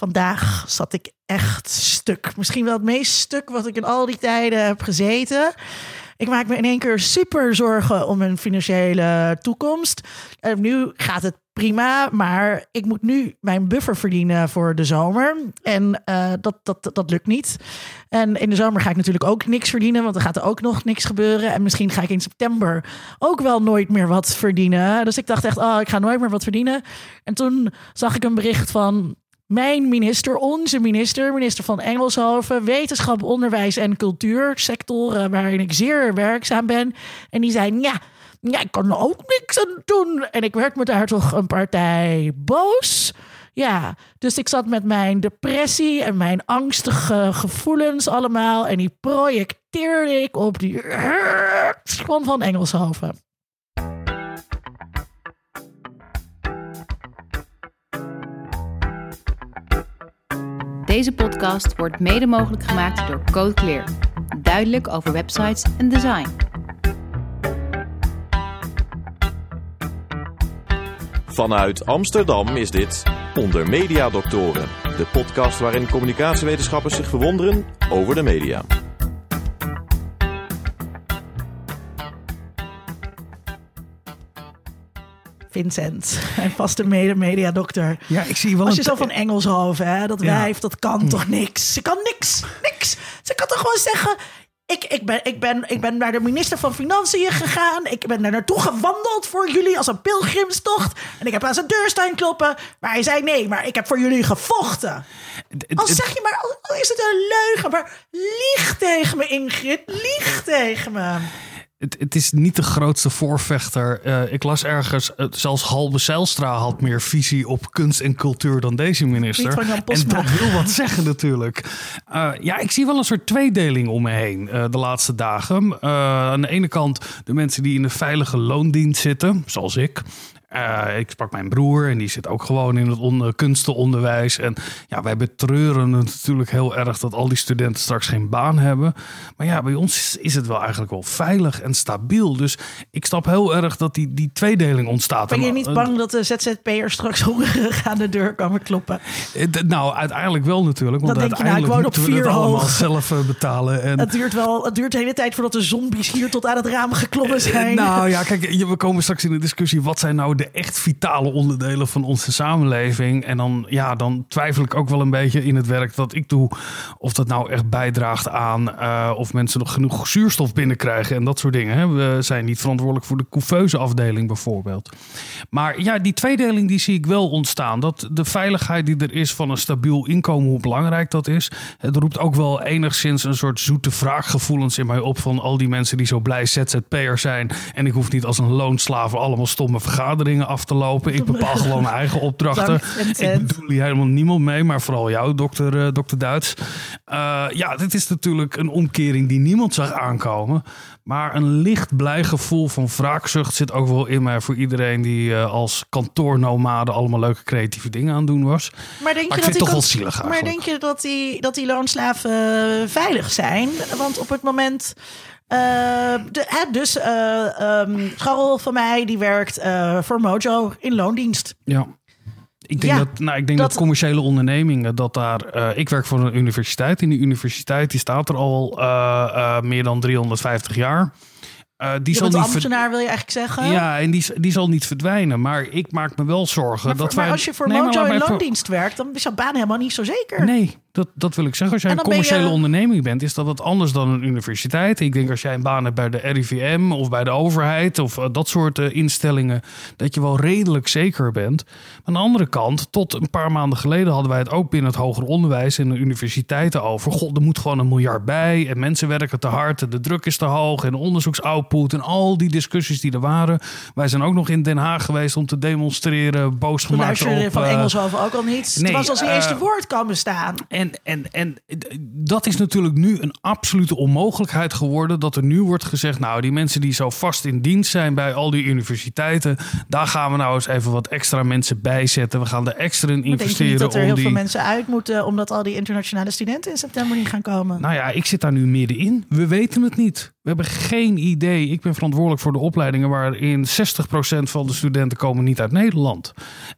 vandaag zat ik echt stuk. Misschien wel het meest stuk wat ik in al die tijden heb gezeten. Ik maak me in één keer super zorgen om mijn financiële toekomst. En nu gaat het prima, maar ik moet nu mijn buffer verdienen voor de zomer. En uh, dat, dat, dat lukt niet. En in de zomer ga ik natuurlijk ook niks verdienen, want er gaat er ook nog niks gebeuren. En misschien ga ik in september ook wel nooit meer wat verdienen. Dus ik dacht echt, oh, ik ga nooit meer wat verdienen. En toen zag ik een bericht van mijn minister, onze minister, minister van Engelshoven, wetenschap, onderwijs en cultuur, sectoren waarin ik zeer werkzaam ben. En die zei: Ja, ja, ik kan er ook niks aan doen. En ik werd me daar toch een partij boos. Ja, dus ik zat met mijn depressie en mijn angstige gevoelens allemaal. En die projecteerde ik op die van Van Engelshoven. Deze podcast wordt mede mogelijk gemaakt door Code Clear. Duidelijk over websites en design. Vanuit Amsterdam is dit Onder Media Doctoren, de podcast waarin communicatiewetenschappers zich verwonderen over de media. Vincent, mijn vaste mede-mediadokter. Ja, ik zie wel Als je zo van Engelshoven, hè, dat wijf, dat kan toch niks? Ze kan niks, niks. Ze kan toch gewoon zeggen... Ik, ik, ben, ik, ben, ik ben naar de minister van Financiën gegaan. Ik ben daar naartoe gewandeld voor jullie als een pilgrimstocht. En ik heb aan zijn deur staan kloppen. Maar hij zei nee, maar ik heb voor jullie gevochten. Al zeg je maar, al is het een leugen. Maar lieg tegen me, Ingrid. Lieg tegen me. Het, het, is niet de grootste voorvechter. Uh, ik las ergens, uh, zelfs Halbe Zijlstra had meer visie op kunst en cultuur dan deze minister. En dat wil wat zeggen natuurlijk. Uh, ja, ik zie wel een soort tweedeling om me heen de laatste dagen. aan de ene kant de mensen die in de veilige loondienst zitten, zoals ik. Uh, ik sprak mijn broer en die zit ook gewoon in het onder, kunstenonderwijs. En ja, wij betreuren natuurlijk heel erg dat al die studenten straks geen baan hebben. Maar ja, bij ons is het wel eigenlijk wel veilig en stabiel. Dus ik snap heel erg dat die, die tweedeling ontstaat. Ben je niet bang dat de ZZP'ers straks hongerig aan de deur komen kloppen? Eh, nou, uiteindelijk wel natuurlijk. Want dat uiteindelijk nou, op vier allemaal zelf eh, betalen. En... Het duurt wel, het duurt de hele tijd voordat de zombies hier tot aan het raam geklommen zijn. Nou ja, kijk, we komen straks in de discussie. Wat zijn nou de echt vitale onderdelen van onze samenleving. En dan, ja, dan twijfel ik ook wel een beetje in het werk dat ik doe. Of dat nou echt bijdraagt aan uh, of mensen nog genoeg zuurstof binnenkrijgen en dat soort dingen. Hè. We zijn niet verantwoordelijk voor de couveuse afdeling bijvoorbeeld. Maar ja, die tweedeling die zie ik wel ontstaan. Dat de veiligheid die er is van een stabiel inkomen, hoe belangrijk dat is. Het roept ook wel enigszins een soort zoete vraaggevoelens in mij op van al die mensen die zo blij ZZP'er zijn. En ik hoef niet als een loonslaven allemaal stomme vergaderingen af te lopen. Ik bepaal gewoon mijn eigen opdrachten. Ik bedoel hier helemaal niemand mee, maar vooral jou, dokter, uh, dokter Duits. Uh, ja, dit is natuurlijk een omkering die niemand zag aankomen. Maar een licht blij gevoel van wraakzucht zit ook wel in mij voor iedereen die uh, als kantoornomade allemaal leuke creatieve dingen aan doen was. Maar denk maar je ik dat vind het toch wel zielig Maar denk je dat die, dat die loonslaven veilig zijn? Want op het moment de, hè, dus um, Charol van mij, die werkt uh, voor Mojo in loondienst. Ja. Ik denk, ja, dat, nou, ik denk dat, dat, commerciële ondernemingen, dat daar. Uh, ik werk voor een universiteit. In die universiteit die staat er al uh, meer dan 350 jaar. Die je zal niet ambtenaar wil je eigenlijk zeggen? Ja, en die, die zal niet verdwijnen. Maar ik maak me wel zorgen maar, dat maar wij... als je voor nee, Mojo in loondienst werkt, dan is jouw baan helemaal niet zo zeker. Nee, dat, dat wil ik zeggen. Als jij een commerciële je... onderneming bent, is dat wat anders dan een universiteit. Ik denk als jij een baan hebt bij de RIVM of bij de overheid of uh, dat soort uh, instellingen, dat je wel redelijk zeker bent. Aan de andere kant, tot een paar maanden geleden hadden wij het ook binnen het hoger onderwijs en de universiteiten over. God, er moet gewoon een miljard bij en mensen werken te hard en de druk is te hoog en onderzoeksoutput en al die discussies die er waren. Wij zijn ook nog in Den Haag geweest om te demonstreren, boos gemaakt op... van Engelshoven ook al niet. Nee, het was als eerste woord kan bestaan. En, en, en dat is natuurlijk nu een absolute onmogelijkheid geworden. Dat er nu wordt gezegd, nou die mensen die zo vast in dienst zijn bij al die universiteiten. Daar gaan we nou eens even wat extra mensen bij zetten. We gaan er extra in investeren. Denk je dat er heel die... veel mensen uit moeten omdat al die internationale studenten in september niet gaan komen? Nou ja, ik zit daar nu middenin. We weten het niet. We hebben geen idee. Ik ben verantwoordelijk voor de opleidingen waarin 60% van de studenten komen niet uit Nederland.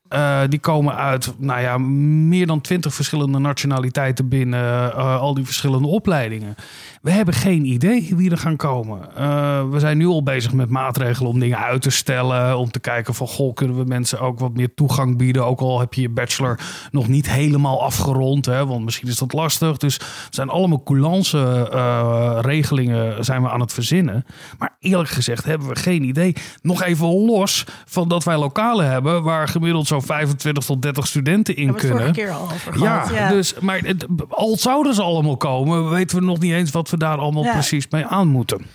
Uh, die komen uit, nou ja, meer dan 20 verschillende nationaliteiten binnen uh, al die verschillende opleidingen. We hebben geen idee wie er gaan komen. Uh, we zijn nu al bezig met maatregelen om dingen uit te stellen. Om te kijken van, goh, kunnen we mensen ook wat meer toegang bieden? Ook al heb je je bachelor nog niet helemaal afgerond. Hè, want misschien is dat lastig. Dus er zijn allemaal coulance uh, regelingen zijn we aan het verzinnen. Maar eerlijk gezegd hebben we geen idee. Nog even los van dat wij lokalen hebben... waar gemiddeld zo 25 tot 30 studenten in kunnen. Hebben we vorige keer al over ja, gehad. Ja, dus, maar het, al zouden ze allemaal komen... weten we nog niet eens wat we daar allemaal Ja. precies mee aan moeten.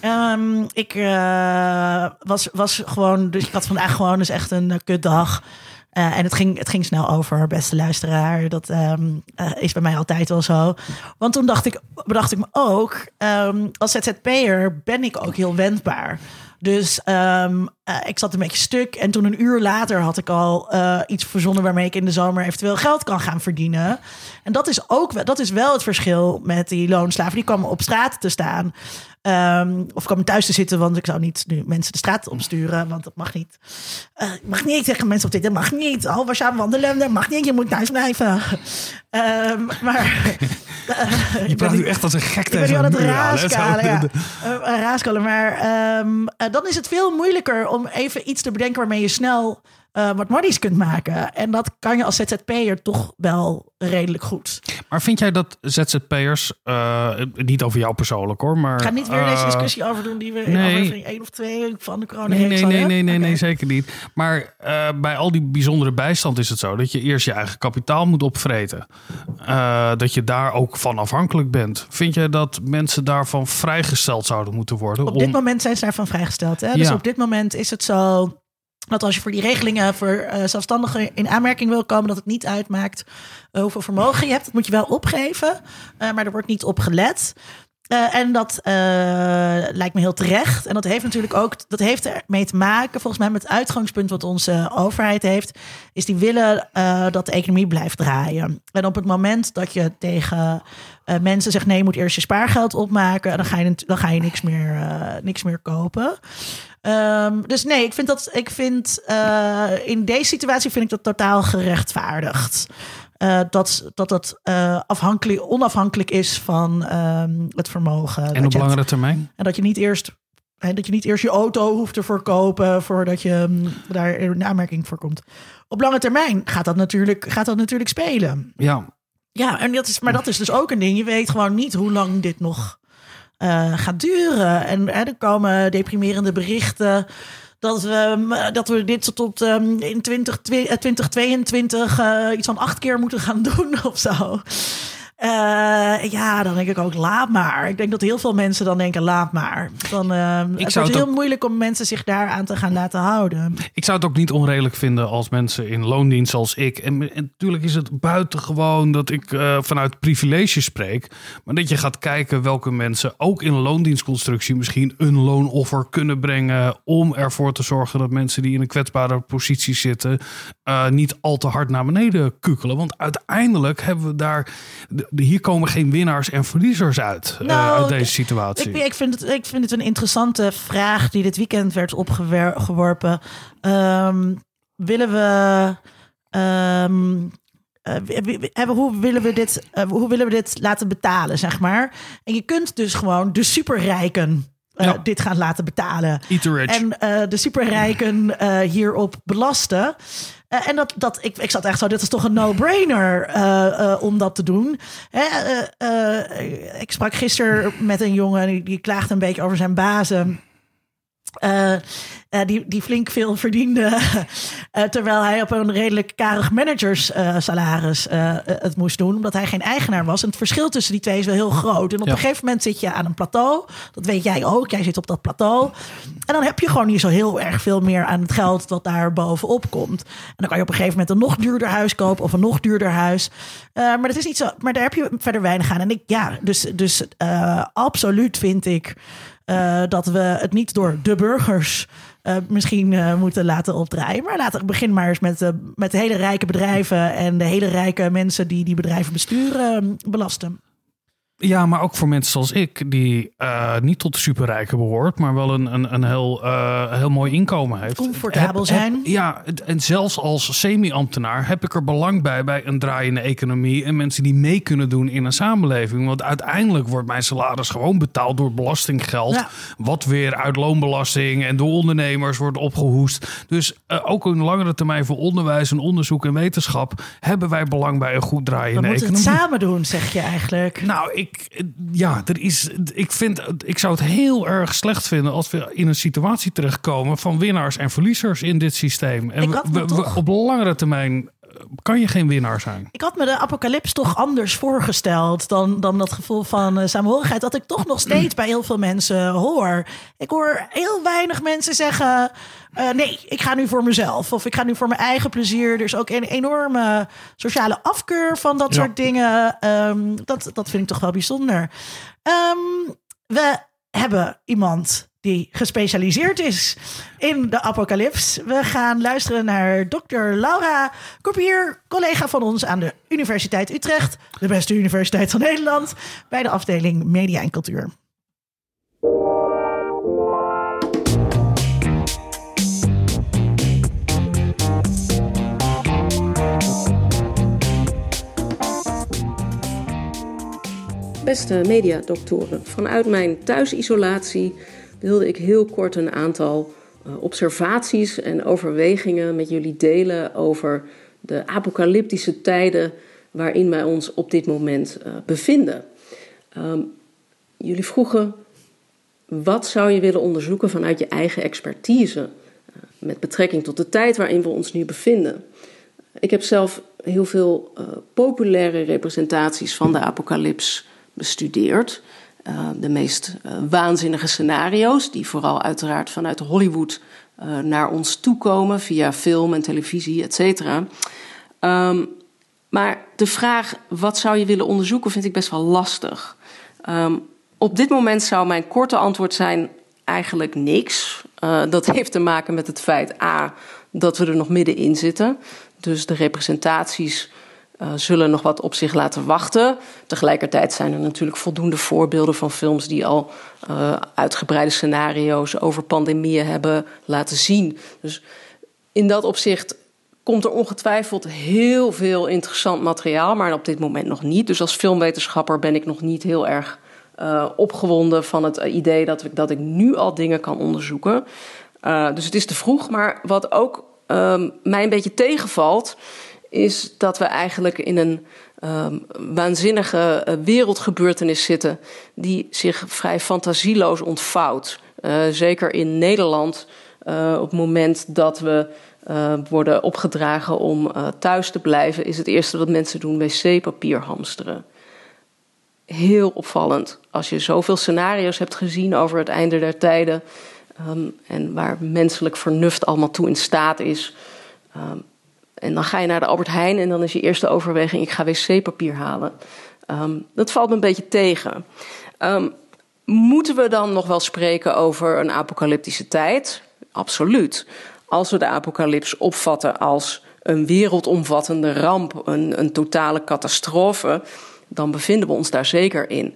Ehm, ik eh, was, was gewoon, dus ik had vandaag gewoon dus echt een eh, kutdag. Eh, en het ging, het ging snel over, beste luisteraar. Dat ehm, eh, is bij mij altijd wel zo. Want toen dacht ik, bedacht ik me ook, ehm, als ZZP'er ben ik ook heel wendbaar. Dus ehm, eh, ik zat een beetje stuk. En toen een uur later had ik al eh, iets verzonnen waarmee ik in de zomer eventueel geld kan gaan verdienen. En dat is ook dat is wel het verschil met die loonslaven. Die komen op straat te staan. Ehm, of komen thuis te zitten, want ik zou niet nu mensen de straat opsturen, want dat mag niet. Eh, mag niet zeggen mensen op dit, dat mag niet. Oh, we gaan wandelen, dat mag niet. Je moet thuis blijven. Ehm, maar eh, Je praat nu echt als een gek ik ben tegen nu aan het aan, raaskalen, ja. Eh, raaskalen. Maar ehm, eh, dan is het veel moeilijker om even iets te bedenken waarmee je snel eh, wat monies kunt maken. En dat kan je als ZZP'er toch wel redelijk goed. Maar vind jij dat ZZP'ers, eh, niet over jou persoonlijk hoor, maar... Ik ga niet weer deze eh, discussie over doen die we in nee. aflevering 1 of 2 van de corona Nee, nee, nee, nee, nee, nee, zeker niet. Maar bij al die bijzondere bijstand is het zo dat je eerst je eigen kapitaal moet opvreten. Dat je daar ook van afhankelijk bent. Vind jij dat mensen daarvan vrijgesteld zouden moeten worden? Op dit moment zijn ze daarvan vrijgesteld. Hè? Dus op dit moment is het zo dat als je voor die regelingen voor eh, zelfstandigen in aanmerking wil komen, dat het niet uitmaakt eh, hoeveel vermogen je hebt. Dat moet je wel opgeven, eh, maar er wordt niet op gelet. En dat lijkt me heel terecht. En dat heeft natuurlijk ook, dat heeft ermee te maken, volgens mij met het uitgangspunt wat onze overheid heeft, is die willen dat de economie blijft draaien. En op het moment dat je tegen mensen zegt nee, je moet eerst je spaargeld opmaken, dan ga je, dan ga je niks, meer, niks meer kopen. Ehm, dus nee, ik vind dat ik vind eh, in deze situatie vind ik dat totaal gerechtvaardigd. Eh, dat dat, dat eh, afhankelijk, onafhankelijk is van ehm, het vermogen. En op langere termijn? En dat je niet eerst. hè, dat je niet eerst je auto hoeft te verkopen voordat je mm, daar in aanmerking voor komt. Op lange termijn gaat dat natuurlijk, gaat dat natuurlijk spelen. Ja, Ja, en dat is, maar dat is dus ook een ding. Je weet gewoon niet hoe lang dit nog eh, gaat duren. En hè, er komen deprimerende berichten dat we, dat we dit tot ehm, in 20, twe- eh, 2022 eh, iets van acht keer moeten gaan doen of zo. Eh, ja, dan denk ik ook, laat maar. Ik denk dat heel veel mensen dan denken, laat maar. Dan, ehm het zou wordt het heel moeilijk om mensen zich daaraan te gaan laten houden. Ik zou het ook niet onredelijk vinden als mensen in loondienst als ik. En, en natuurlijk is het buitengewoon dat ik eh, vanuit privilege spreek. Maar dat je gaat kijken welke mensen ook in loondienstconstructie misschien een loonoffer kunnen brengen. Om ervoor te zorgen dat mensen die in een kwetsbare positie zitten. niet al te hard naar beneden kukelen. Want uiteindelijk hebben we daar. de- hier komen geen winnaars en verliezers uit. eh, Nou, uit deze situatie. Ik, ik, vind het, ik vind het een interessante vraag die dit weekend werd opgeworpen. Ehm, willen we. ehm, eh, hoe, willen we dit, eh, hoe willen we dit laten betalen, zeg maar? En je kunt dus gewoon de superrijken eh, Ja. dit gaan laten betalen. En eh, de superrijken eh, hierop belasten. En dat, dat ik, ik zat echt zo, dit is toch een no-brainer om dat te doen. Ik sprak gisteren met een jongen die, die klaagde een beetje over zijn bazen. Eh, eh, die, die flink veel verdiende. eh, terwijl hij op een redelijk karig managerssalaris eh het moest doen. Omdat hij geen eigenaar was. En het verschil tussen die twee is wel heel groot. En op Ja. een gegeven moment zit je aan een plateau. Dat weet jij ook. Jij zit op dat plateau. En dan heb je gewoon niet zo heel erg veel meer aan het geld dat daar bovenop komt. En dan kan je op een gegeven moment een nog duurder huis kopen of een nog duurder huis. Maar dat is niet zo. Maar daar heb je verder weinig aan. En ik, ja, dus, dus absoluut vind ik eh, dat we het niet door de burgers eh, misschien eh, moeten laten opdraaien. Maar laten we beginnen maar eens met, met de hele rijke bedrijven en de hele rijke mensen die die bedrijven besturen belasten. Ja, maar ook voor mensen zoals ik, die uh, niet tot de superrijken behoort, maar wel een, een, een heel, uh, heel mooi inkomen heeft. Comfortabel zijn. ja, en zelfs als semi-ambtenaar heb ik er belang bij bij een draaiende economie en mensen die mee kunnen doen in een samenleving. Want uiteindelijk wordt mijn salaris gewoon betaald door belastinggeld, wat weer uit loonbelasting en door ondernemers wordt opgehoest. Dus uh, ook een langere termijn voor onderwijs en onderzoek en wetenschap hebben wij belang bij een goed draaiende economie. We moeten het samen doen, zeg je eigenlijk. Nou, ik ik, ja, er is, ik, vind, ik zou het heel erg slecht vinden als we in een situatie terechtkomen van winnaars en verliezers in dit systeem. En we, op langere termijn kan je geen winnaar zijn. Ik had me de apocalyps toch anders voorgesteld dan, dan dat gevoel van uh, samenhorigheid. Dat ik toch nog steeds bij heel veel mensen hoor. Ik hoor heel weinig mensen zeggen: uh, nee, ik ga nu voor mezelf. Of ik ga nu voor mijn eigen plezier. Er is ook een enorme sociale afkeur van dat soort dingen. Um, dat, dat vind ik toch wel bijzonder. Um, we hebben iemand die gespecialiseerd is in de apocalyps. We gaan luisteren naar dokter Laura Kopier, collega van ons aan de Universiteit Utrecht, de beste universiteit van Nederland, bij de afdeling Media en Cultuur. Beste mediadoktoren, vanuit mijn thuisisolatie wilde ik heel kort een aantal uh, observaties en overwegingen met jullie delen over de apocalyptische tijden waarin wij ons op dit moment uh, bevinden. Um, jullie vroegen wat zou je willen onderzoeken vanuit je eigen expertise uh, met betrekking tot de tijd waarin we ons nu bevinden. Ik heb zelf heel veel populaire representaties van de apocalyps bestudeerd. Uh, de meest uh, waanzinnige scenario's, die vooral uiteraard vanuit Hollywood uh, naar ons toekomen via film en televisie, et cetera. Um, maar de vraag wat zou je willen onderzoeken vind ik best wel lastig. Um, op dit moment zou mijn korte antwoord zijn eigenlijk niks. dat heeft te maken met het feit A dat we er nog middenin zitten. Dus de representaties uh, zullen nog wat op zich laten wachten. Tegelijkertijd zijn er natuurlijk voldoende voorbeelden van films die al uh, uitgebreide scenario's over pandemieën hebben laten zien. Dus in dat opzicht komt er ongetwijfeld heel veel interessant materiaal, maar op dit moment nog niet. Dus als filmwetenschapper ben ik nog niet heel erg uh, opgewonden van het idee dat ik, dat ik nu al dingen kan onderzoeken. dus het is te vroeg, maar wat ook um, mij een beetje tegenvalt is dat we eigenlijk in een um, waanzinnige uh, wereldgebeurtenis zitten die zich vrij fantasieloos ontvouwt. Uh, zeker in Nederland, uh, op het moment dat we worden opgedragen om thuis te blijven, is het eerste wat mensen doen wc-papier hamsteren. Heel opvallend. Als je zoveel scenario's hebt gezien over het einde der tijden um, en waar menselijk vernuft allemaal toe in staat is. Um, en dan ga je naar de Albert Heijn en dan is je eerste overweging: ik ga wc-papier halen. Um, dat valt me een beetje tegen. Um, moeten we dan nog wel spreken over een apocalyptische tijd? Absoluut. Als we de apocalyps opvatten als een wereldomvattende ramp, een, een totale catastrofe, dan bevinden we ons daar zeker in.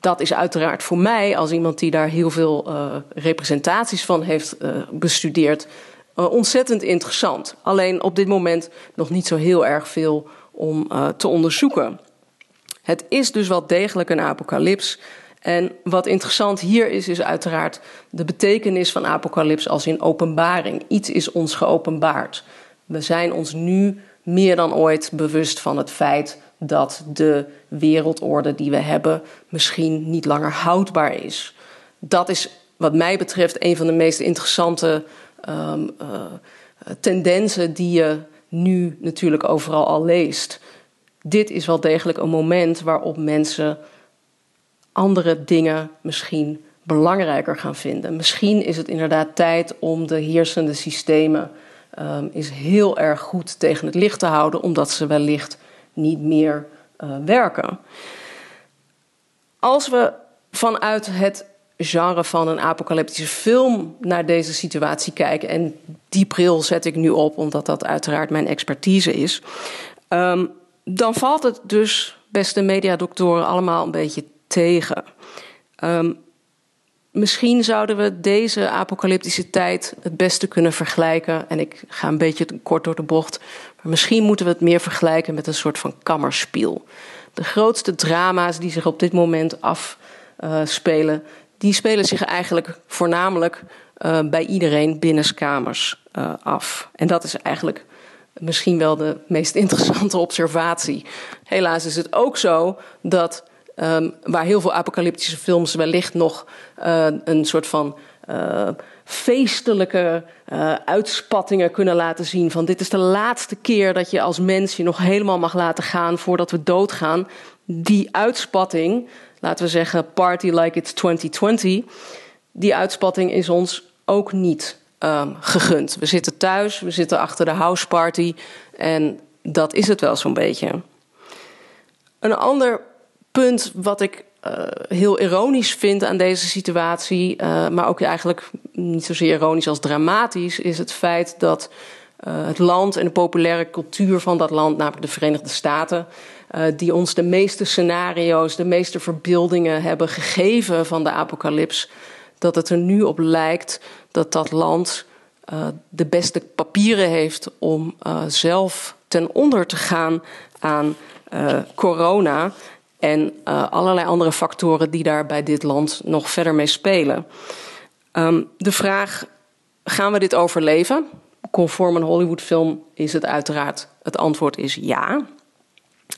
Dat is uiteraard voor mij, als iemand die daar heel veel uh, representaties van heeft uh, bestudeerd, uh, ontzettend interessant. Alleen op dit moment nog niet zo heel erg veel om uh, te onderzoeken. Het is dus wel degelijk een apocalyps. En wat interessant hier is, is uiteraard de betekenis van apocalyps als in openbaring. Iets is ons geopenbaard. We zijn ons nu meer dan ooit bewust van het feit dat de wereldorde die we hebben misschien niet langer houdbaar is. Dat is wat mij betreft een van de meest interessante um, tendensen die je nu natuurlijk overal al leest. Dit is wel degelijk een moment waarop mensen andere dingen misschien belangrijker gaan vinden. Misschien is het inderdaad tijd om de heersende systemen um, is heel erg goed tegen het licht te houden, omdat ze wellicht niet meer uh, werken. Als we vanuit het genre van een apocalyptische film naar deze situatie kijken. En die bril zet ik nu op, omdat dat uiteraard mijn expertise is. Um, dan valt het dus, beste mediadoktoren, allemaal een beetje tegen. Um, misschien zouden we deze apocalyptische tijd het beste kunnen vergelijken. En ik ga een beetje kort door de bocht. Maar misschien moeten we het meer vergelijken met een soort van kammerspiel. De grootste drama's die zich op dit moment afspelen, die spelen zich eigenlijk voornamelijk uh, bij iedereen binnenskamers uh, af. En dat is eigenlijk misschien wel de meest interessante observatie. Helaas is het ook zo dat um, waar heel veel apocalyptische films wellicht nog uh, een soort van feestelijke uitspattingen kunnen laten zien. Van dit is de laatste keer dat je als mens je nog helemaal mag laten gaan voordat we doodgaan. Die uitspatting, laten we zeggen party like it's 2020, die uitspatting is ons ook niet um, gegund. We zitten thuis, we zitten achter de houseparty en dat is het wel zo'n beetje. Een ander punt wat ik uh, heel ironisch vind aan deze situatie, uh, maar ook eigenlijk niet zozeer ironisch als dramatisch, is het feit dat uh, het land en de populaire cultuur van dat land, namelijk de Verenigde Staten, die ons de meeste scenario's, de meeste verbeeldingen hebben gegeven van de apocalyps, dat het er nu op lijkt dat dat land de beste papieren heeft om zelf ten onder te gaan aan corona en allerlei andere factoren die daar bij dit land nog verder mee spelen. Um, de vraag: gaan we dit overleven? Conform een Hollywoodfilm is het uiteraard het antwoord is ja.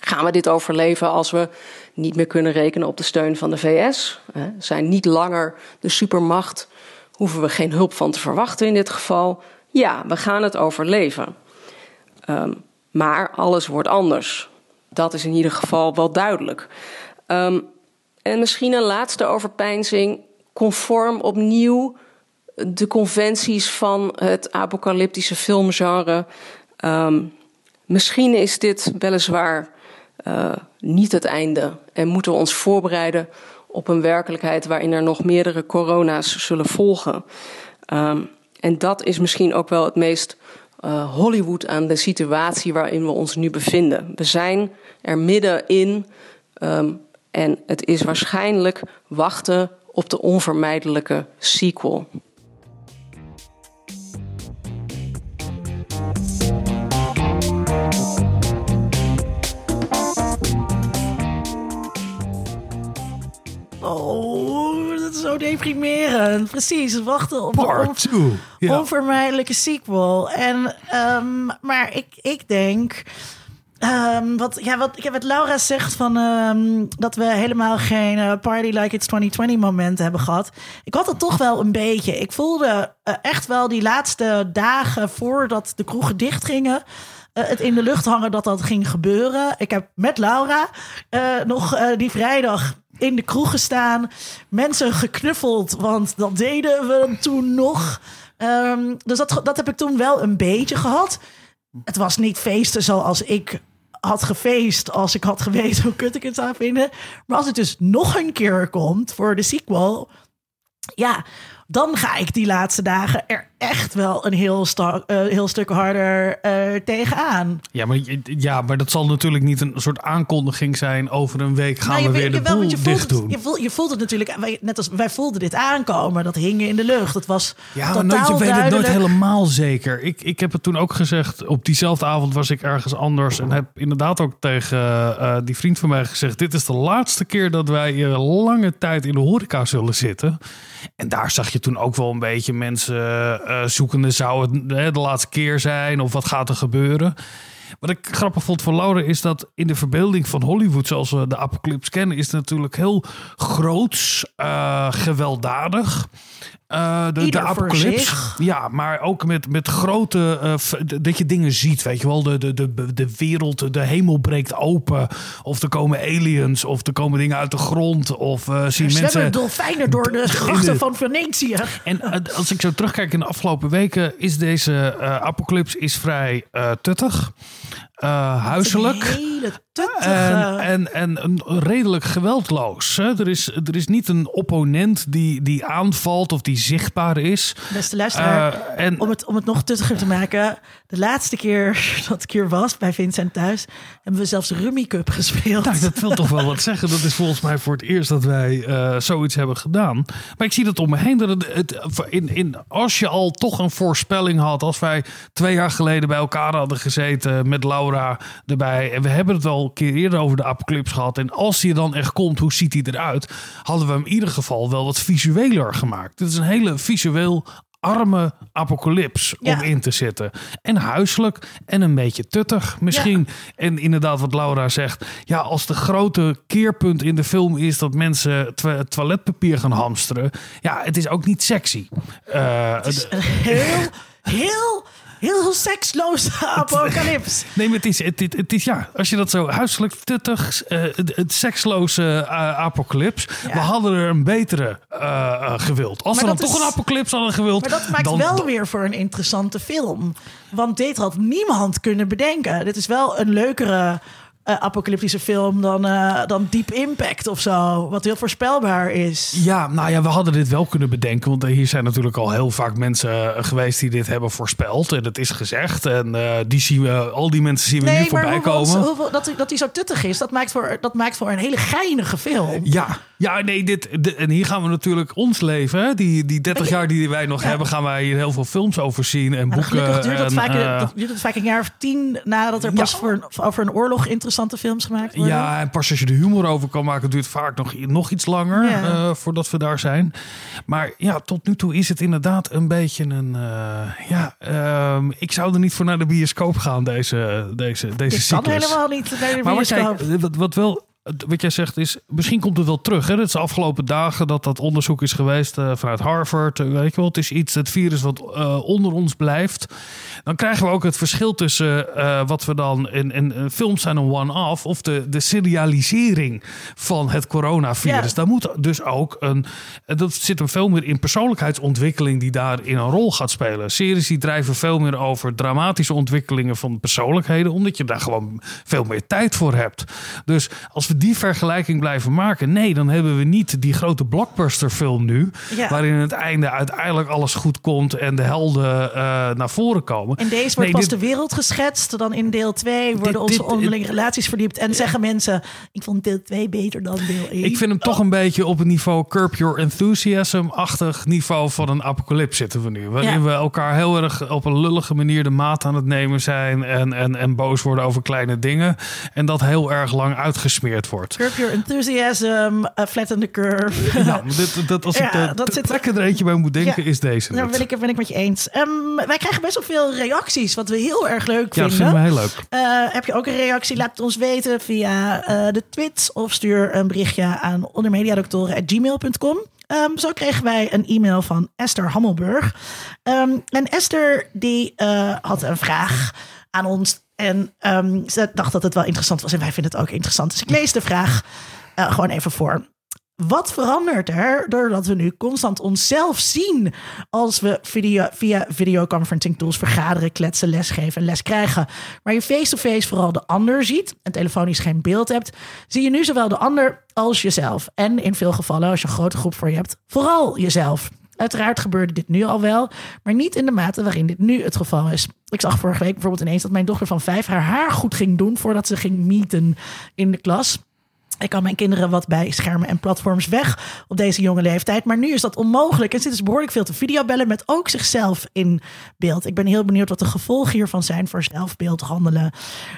Gaan we dit overleven als we niet meer kunnen rekenen op de steun van de VS? We zijn niet langer de supermacht. Hoeven we geen hulp van te verwachten in dit geval? Ja, we gaan het overleven. Um, maar alles wordt anders. Dat is in ieder geval wel duidelijk. Um, en misschien een laatste overpeinzing. Conform opnieuw de conventies van het apocalyptische filmgenre. Um, misschien is dit weliswaar uh, niet het einde. En moeten we ons voorbereiden op een werkelijkheid waarin er nog meerdere corona's zullen volgen. Um, en dat is misschien ook wel het meest uh, Hollywood aan de situatie waarin we ons nu bevinden. We zijn er middenin um, en het is waarschijnlijk wachten op de onvermijdelijke sequel. Zo deprimerend. Precies, wachten op Part de on onvermijdelijke sequel. En, um, maar ik, ik denk... Um, wat, ja, wat, wat Laura zegt van um, dat we helemaal geen uh, party like it's 2020 momenten hebben gehad. Ik had het toch wel een beetje. Ik voelde uh, echt wel die laatste dagen voordat de kroegen dichtgingen. Uh, het in de lucht hangen dat dat ging gebeuren. Ik heb met Laura nog die vrijdag in de kroeg gestaan. Mensen geknuffeld, want dat deden we toen nog. Um, dus dat, dat heb ik toen wel een beetje gehad. Het was niet feesten zoals ik had gefeest als ik had geweten hoe kut ik het zou vinden. Maar als het dus nog een keer komt voor de sequel, ja, dan ga ik die laatste dagen er echt wel een heel, uh, heel stuk harder uh, tegenaan. Ja maar, ja, maar dat zal natuurlijk niet een soort aankondiging zijn. Over een week gaan nou, we weer de wel, boel je dicht doen. Je voelt, je voelt het natuurlijk, net als wij voelden dit aankomen. Dat hing in de lucht. Het was ja, totaal nooit, je weet het nooit helemaal zeker. Ik, ik heb het toen ook gezegd. Op diezelfde avond was ik ergens anders. En heb inderdaad ook tegen uh, die vriend van mij gezegd. Dit is de laatste keer dat wij lange tijd in de horeca zullen zitten. En daar zag je toen ook wel een beetje mensen uh, zoekende. Zou het uh, de laatste keer zijn? Of wat gaat er gebeuren? Wat ik grappig vond van Laura is dat in de verbeelding van Hollywood, zoals we de apocalypse kennen, is het natuurlijk heel groots, uh, gewelddadig. Uh, de, de apocalypse. Ja, maar ook met, met grote. Uh, dat je dingen ziet. Weet je wel, de, de, de, de wereld, de hemel breekt open. Of er komen aliens. Of er komen dingen uit de grond. Of uh, zien er mensen. dolfijnen door de grachten van Venetië. En als ik zo terugkijk in de afgelopen weken. Is deze apocalypse is vrij tuttig. Huiselijk. Hele. En, en, en een- redelijk geweldloos. Hè? Er, is, er is niet een opponent die, die aanvalt of die zichtbaar is. Beste luisteraar, Eh, en, om, het, om het nog tuttiger te maken. De laatste keer dat ik hier was bij Vincent thuis... hebben we zelfs Rummy Cup gespeeld. Nou, dat wil toch wel wat zeggen. Dat is volgens mij voor het eerst dat wij eh, zoiets hebben gedaan. Maar ik zie dat om me heen. Dat het, het, in, in, als je al toch een voorspelling had. Als wij twee jaar geleden bij elkaar hadden gezeten met Laura erbij. En we hebben het al een keer eerder over de apocalypse gehad. En als die dan echt komt, hoe ziet hij eruit? Hadden we hem in ieder geval wel wat visueler gemaakt. Het is een hele visueel arme apocalyps Ja. om in te zitten. En huiselijk en een beetje tuttig misschien. En inderdaad wat Laura zegt. Ja, als de grote keerpunt in de film is dat mensen to- toiletpapier gaan hamsteren. Ja, het is ook niet sexy. Eh, Het is heel, heel, heel seksloze apocalyps. Nee, maar het is, het, het, het is ja, als je dat zo huiselijk tuttig, eh, het, het seksloze eh, apocalyps. Ja. We hadden er een betere eh, gewild. Als Maar we dan toch een apocalyps hadden gewild. Maar dat maakt dan, wel dan- weer voor een interessante film. Want dit had niemand kunnen bedenken. Dit is wel een leukere eh, apocalyptische film dan, eh, dan Deep Impact of zo. Wat heel voorspelbaar is. Ja, nou ja, we hadden dit wel kunnen bedenken. Want hier zijn natuurlijk al heel vaak mensen eh, geweest die dit hebben voorspeld. En het is gezegd. En die zien we, al die mensen zien we nu Nee, voorbij maar hoeveel, komen. hoeveel, dat, dat hij zo tuttig is, dat maakt, voor, dat maakt voor een hele geinige film. Ja, ja, nee, dit, de- en hier gaan we natuurlijk ons leven. Hè? Die, die 30 jaar die wij nog Ja. hebben, gaan wij hier heel veel films over zien en Maar boeken. duurt dat, en, vaak, eh, dat duurt het vaak een jaar of tien nadat er Ja. pas voor een, over een oorlog interessante films gemaakt worden. Ja, en pas als je er humor over kan maken, duurt het vaak nog, nog iets langer Ja. eh, voordat we daar zijn. Maar ja, tot nu toe is het inderdaad een beetje een. eh, ja, ehm, ik zou er niet voor naar de bioscoop gaan, deze, deze, deze Dit kan helemaal niet bij de Maar bioscoop. wat, wat wel. Wat jij zegt is, misschien komt het wel terug. Hè? Het is de afgelopen dagen dat dat onderzoek is geweest eh, vanuit Harvard. Eh, weet je wel, het is iets, het virus wat eh, onder ons blijft. Dan krijgen we ook het verschil tussen wat we dan in, in films zijn een one-off of de, de serialisering van het coronavirus. Ja. Daar moet dus ook een. en Dat zit hem veel meer in persoonlijkheidsontwikkeling die daarin een rol gaat spelen. Series die drijven veel meer over dramatische ontwikkelingen van persoonlijkheden, omdat je daar gewoon veel meer tijd voor hebt. Dus als we die vergelijking blijven maken, nee, dan hebben we niet die grote blockbuster film nu, Ja. waarin het einde uiteindelijk alles goed komt en de helden eh, naar voren komen. In deze wordt Nee, pas dit- de wereld geschetst. Dan in deel 2 worden Dit- onze onderlinge relaties verdiept. En zeggen mensen, ik vond deel 2 beter dan deel 1. Ik vind hem toch een beetje op het niveau Curb Your Enthusiasm-achtig niveau van een apocalypse zitten we nu. Waarin Ja. we elkaar heel erg op een lullige manier de maat aan het nemen zijn. En, en, en boos worden over kleine dingen. En dat heel erg lang uitgesmeerd wordt. Curb your enthusiasm, uh, flatten the curve. Ja, maar dit, dat, als ik Ja, dat zit- er eentje bij moet denken, Ja. is deze. Daar ben ik, ben ik met je eens. Ehm, wij krijgen best wel veel reacties, wat we heel erg leuk ja, dat vinden. vinden we heel leuk. Eh, heb je ook een reactie? Laat het ons weten via eh, de tweets of stuur een berichtje aan ondermediadoktoren.gmail.com. Ehm, zo kregen wij een e-mail van Esther Hammelburg. Ehm, en Esther die eh, had een vraag aan ons. En ehm, ze dacht dat het wel interessant was. En wij vinden het ook interessant. Dus ik lees de vraag eh, gewoon even voor. Wat verandert er doordat we nu constant onszelf zien als we via videoconferencing tools vergaderen, kletsen, lesgeven en les krijgen? Waar je face-to-face vooral de ander ziet en telefonisch geen beeld hebt, zie je nu zowel de ander als jezelf. En in veel gevallen, als je een grote groep voor je hebt, vooral jezelf. Uiteraard gebeurde dit nu al wel, maar niet in de mate waarin dit nu het geval is. Ik zag vorige week bijvoorbeeld ineens dat mijn dochter van vijf haar haar goed ging doen voordat ze ging meeten in de klas. Ik kan mijn kinderen wat bij schermen en platforms weg op deze jonge leeftijd. Maar nu is dat onmogelijk. En zitten ze behoorlijk veel te videobellen met ook zichzelf in beeld. Ik ben heel benieuwd wat de gevolgen hiervan zijn voor zelfbeeld, handelen,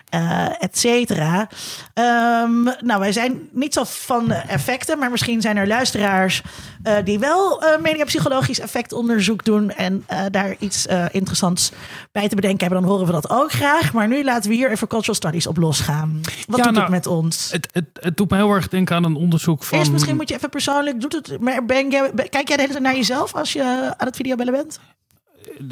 eh et cetera. Ehm, nou, wij zijn niet zo van effecten. Maar misschien zijn er luisteraars eh, die wel eh mediapsychologisch effectonderzoek doen. En daar iets interessants bij te bedenken hebben. Dan horen we dat ook graag. Maar nu laten we hier even cultural studies op losgaan. Wat Ja, doet nou, het met ons? Het, het, het doet me heel erg denken aan een onderzoek van... Eerst misschien moet je even persoonlijk. Doet het, maar ben jij, kijk jij de hele tijd naar jezelf als je aan het videobellen bent?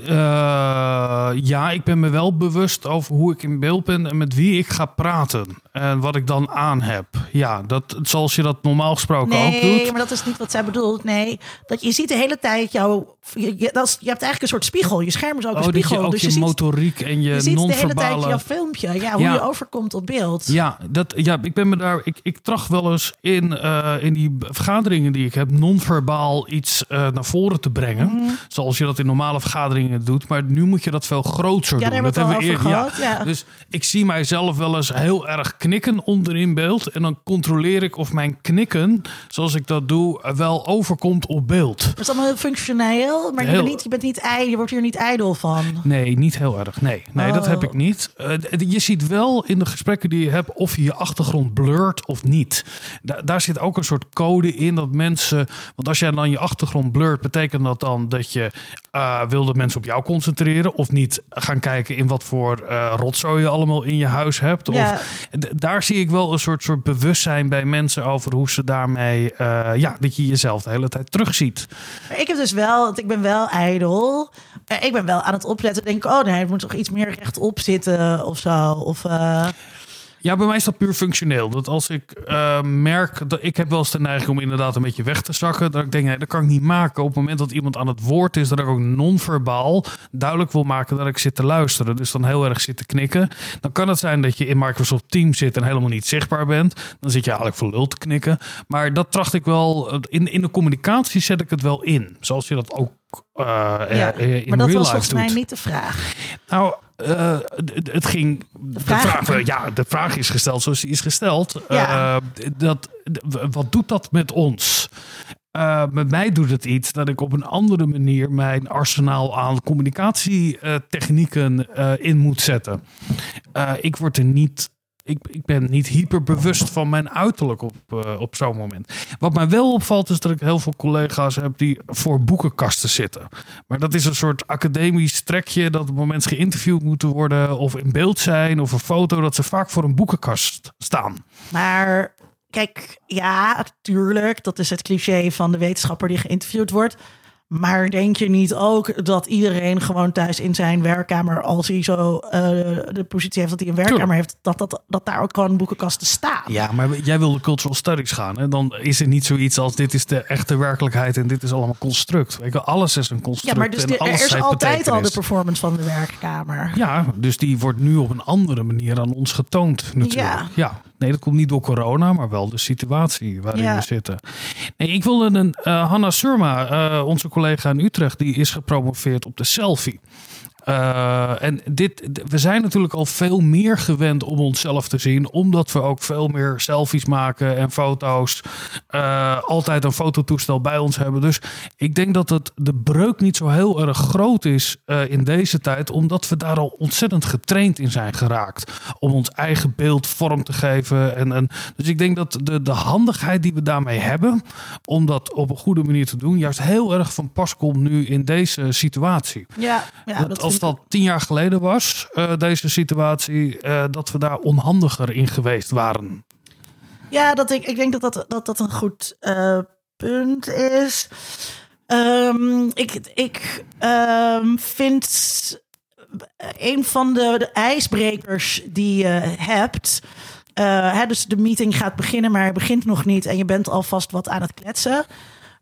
Eh, ja, ik ben me wel bewust over hoe ik in beeld ben en met wie ik ga praten. En wat ik dan aan heb. Ja, dat, zoals je dat normaal gesproken ook Nee, doet. maar dat is niet wat zij bedoelt. Nee, dat je ziet de hele tijd jouw je, je, dat is, je hebt eigenlijk een soort spiegel. Je scherm is ook een Oh, dat spiegel. je ook dus je, je ziet, motoriek en je, je ziet de hele tijd jouw filmpje. Ja, hoe Ja. je overkomt op beeld. Ja, dat, ja, ik ben me daar. Ik, ik tracht wel eens in, eh, in die vergaderingen die ik heb, non-verbaal iets eh, naar voren te brengen. Mhm. Zoals je dat in normale vergaderingen doet. Maar nu moet je dat veel groter Ja, doen. daar hebben we dat het al over eerder- gehad. Ja. Dus ik zie mijzelf wel eens heel erg knikken onder in beeld. En dan controleer ik of mijn knikken, zoals ik dat doe, wel overkomt op beeld. Het is allemaal heel functioneel, maar je, bent niet, je, bent niet je wordt hier niet ijdel van. Nee, niet heel erg. Nee, nee dat Oh. heb ik niet. Eh, je ziet wel in de gesprekken die je hebt of je je achtergrond blurt of niet. Da- daar zit ook een soort code in dat mensen. Want als jij dan je achtergrond blurt, betekent dat dan dat je eh wil dat mensen op jou concentreren of niet gaan kijken in wat voor eh rotzooi je allemaal in je huis hebt. Ja. Of, daar zie ik wel een soort, soort bewustzijn bij mensen over hoe ze daarmee, ja, dat je jezelf de hele tijd terugziet. Ik heb dus wel, ik ben wel ijdel. Eh, Ik ben wel aan het opletten. Denk, oh nee, het moet toch iets meer rechtop zitten of zo. Of, eh, Ja, bij mij is dat puur functioneel. Dat als ik eh, merk dat ik heb wel eens de neiging om inderdaad een beetje weg te zakken. Dat ik denk, nee, dat kan ik niet maken. Op het moment dat iemand aan het woord is, dat ik ook non-verbaal duidelijk wil maken dat ik zit te luisteren. Dus dan heel erg zit te knikken. Dan kan het zijn dat je in Microsoft Teams zit en helemaal niet zichtbaar bent. Dan zit je eigenlijk voor lul te knikken. Maar dat tracht ik wel. In, in de communicatie zet ik het wel in. Zoals je dat ook eh, ja. eh, in maar dat was volgens doet. mij niet de vraag. Nou, eh, het ging. De vraag- vraag, ja, de vraag is gesteld zoals die is gesteld. Ja. Dat, wat doet dat met ons? Met mij doet het iets dat ik op een andere manier mijn arsenaal aan communicatietechnieken in moet zetten. Ik word er niet. Ik, ik ben niet hyperbewust van mijn uiterlijk op, eh, op zo'n moment. Wat mij wel opvalt is dat ik heel veel collega's heb die voor boekenkasten zitten. Maar dat is een soort academisch trekje dat op het moment geïnterviewd moeten worden of in beeld zijn of een foto, dat ze vaak voor een boekenkast staan. Maar kijk, ja, natuurlijk. Dat is het cliché van de wetenschapper die geïnterviewd wordt. Maar denk je niet ook dat iedereen gewoon thuis in zijn werkkamer, als hij zo eh, de positie heeft dat hij een werkkamer Tuurlijk. heeft, dat, dat, dat daar ook gewoon boekenkasten staan? Ja, maar jij wil de cultural studies gaan. En dan is er niet zoiets als dit is de echte werkelijkheid en dit is allemaal construct. Weet je, alles is een construct. Ja, maar dus de- er is altijd al de performance van de werkkamer. Ja, dus die wordt nu op een andere manier aan ons getoond natuurlijk. Ja. Nee, dat komt niet door corona, maar wel de situatie waarin Ja. we zitten. Nee, ik wilde een eh Hanna Surma, eh, onze collega in Utrecht, die is gepromoveerd op de selfie. Eh, en dit, we zijn natuurlijk al veel meer gewend om onszelf te zien, omdat we ook veel meer selfies maken en foto's. eh, altijd een fototoestel bij ons hebben. Dus ik denk dat het, de breuk niet zo heel erg groot is eh, in deze tijd, omdat we daar al ontzettend getraind in zijn geraakt. Om ons eigen beeld vorm te geven. En, en, dus ik denk dat de, de handigheid die we daarmee hebben, om dat op een goede manier te doen, juist heel erg van pas komt nu in deze situatie. Ja, ja dat, dat als dat tien jaar geleden was, eh, deze situatie, eh, dat we daar onhandiger in geweest waren. Ja, dat ik, ik denk dat dat, dat, dat een goed eh, punt is. Ehm, ik ik ehm, vind een van de, ijsbrekers die je hebt. dus de meeting gaat beginnen, maar begint nog niet. En je bent alvast wat aan het kletsen.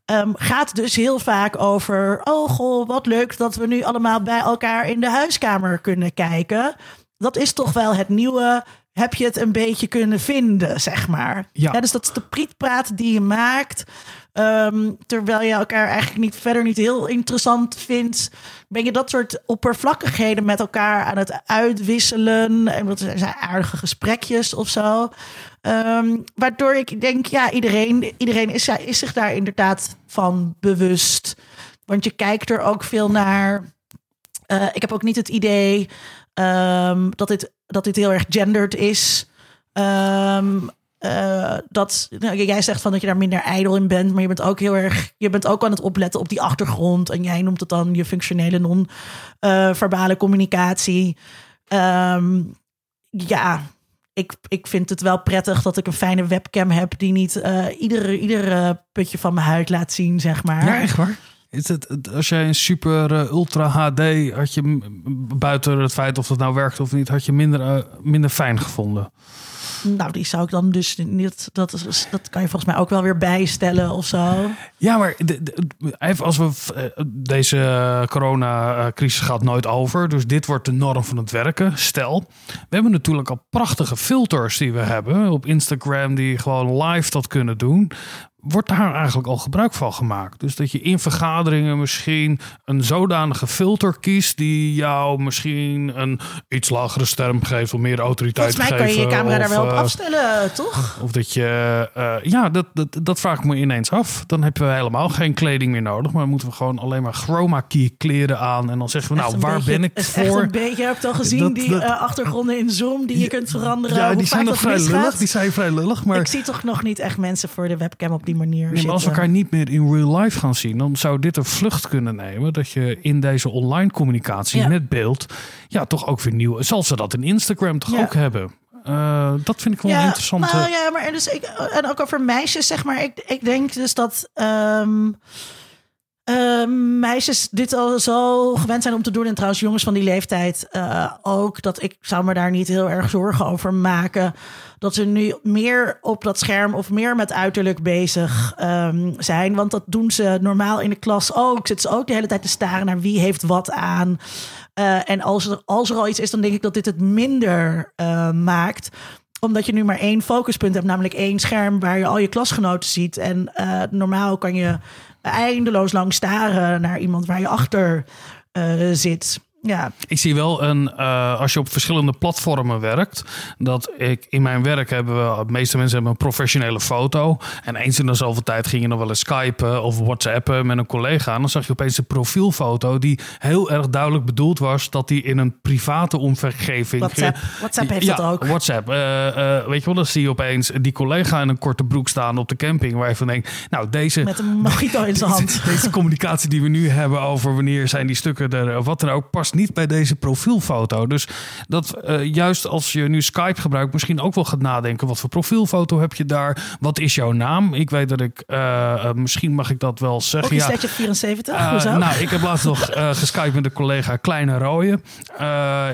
Ehm, gaat dus heel vaak over. Oh, goh, wat leuk dat we nu allemaal bij elkaar in de huiskamer kunnen kijken. Dat is toch wel het nieuwe. Heb je het een beetje kunnen vinden, zeg maar. Ja. dus dat is de prietpraat die je maakt. Ehm, terwijl je elkaar eigenlijk niet verder niet heel interessant vindt. Ben je dat soort oppervlakkigheden met elkaar aan het uitwisselen? En dat zijn aardige gesprekjes of zo. Ehm, waardoor ik denk, ja, iedereen, iedereen is, is zich daar inderdaad van bewust. Want je kijkt er ook veel naar. Eh, ik heb ook niet het idee ehm, dat, dit, dat dit heel erg gendered is. Ehm, eh, dat nou, jij zegt van dat je daar minder ijdel in bent, maar je bent ook heel erg, je bent ook aan het opletten op die achtergrond. En jij noemt het dan je functionele non-verbale communicatie. Ehm, ja, ik, ik vind het wel prettig dat ik een fijne webcam heb die niet eh iedere, iedere putje van mijn huid laat zien, zeg maar. Ja, echt waar? Is het, als jij een super eh, ultra HD had je buiten het feit of dat nou werkt of niet, had je minder, eh, minder fijn gevonden. Nou, die zou ik dan dus niet. Dat, dat kan je volgens mij ook wel weer bijstellen of zo. Ja, maar even als we eh, deze coronacrisis gaat nooit over. Dus dit wordt de norm van het werken. Stel, we hebben natuurlijk al prachtige filters die we hebben op Instagram die gewoon live dat kunnen doen wordt daar eigenlijk al gebruik van gemaakt. Dus dat je in vergaderingen misschien een zodanige filter kiest die jou misschien een iets lagere stem geeft of meer autoriteit geeft. Volgens mij kan je je camera daar wel op eh, afstellen, toch? Of dat je, uh, ja, dat, dat, dat vraag ik me ineens af. Dan hebben we helemaal geen kleding meer nodig, maar moeten we gewoon alleen maar chroma key kleren aan en dan zeggen we, nou, waar ben ik voor? Echt een beetje, heb je al gezien die uh, achtergronden in Zoom die je kunt veranderen. Ja, die zijn nog vrij lullig. Die zijn vrij lullig, maar ik zie toch nog niet echt mensen voor de webcam op die manier. Nee, maar als we elkaar niet meer in real life gaan zien, dan zou dit een vlucht kunnen nemen. Dat je in deze online communicatie met beeld, ja, toch ook weer nieuw. Zal ze dat in Instagram toch ook hebben? Uh, dat vind ik wel ja, interessant. Nou, ja, maar dus ik, en ook over meisjes, zeg maar. Ik, ik denk dus dat. Um, uh, meisjes dit al zo gewend zijn om te doen. En trouwens, jongens van die leeftijd uh, ook. Dat ik zou me daar niet heel erg zorgen over maken dat ze nu meer op dat scherm of meer met uiterlijk bezig um, zijn. Want dat doen ze normaal in de klas ook. Zitten ze ook de hele tijd te staren naar wie heeft wat aan. Uh, en als er, als er al iets is, dan denk ik dat dit het minder uh, maakt omdat je nu maar één focuspunt hebt, namelijk één scherm waar je al je klasgenoten ziet. En normaal kan je eindeloos lang staren naar iemand waar je achter uh, zit. Ja. Ik zie wel een, uh, als je op verschillende platformen werkt, dat ik in mijn werk hebben we, de meeste mensen hebben een professionele foto. En eens in de zoveel tijd ging je nog wel eens skypen of whatsappen met een collega. En dan zag je opeens een profielfoto die heel erg duidelijk bedoeld was dat die in een private omgeving. WhatsApp, WhatsApp heeft ja, dat ook. WhatsApp. Uh, uh, weet je wel, dan zie je opeens die collega in een korte broek staan op de camping. Waar je van denkt, nou deze. Met een mojito in zijn hand. Deze, deze communicatie die we nu hebben over wanneer zijn die stukken er, of wat dan ook, past niet bij deze profielfoto. Dus dat uh, juist als je nu Skype gebruikt, misschien ook wel gaat nadenken: wat voor profielfoto heb je daar? Wat is jouw naam? Ik weet dat ik, uh, misschien mag ik dat wel zeggen. Ook ja, 74? Uh, nou, ik heb laatst nog geskyped met een collega Kleine Rooie.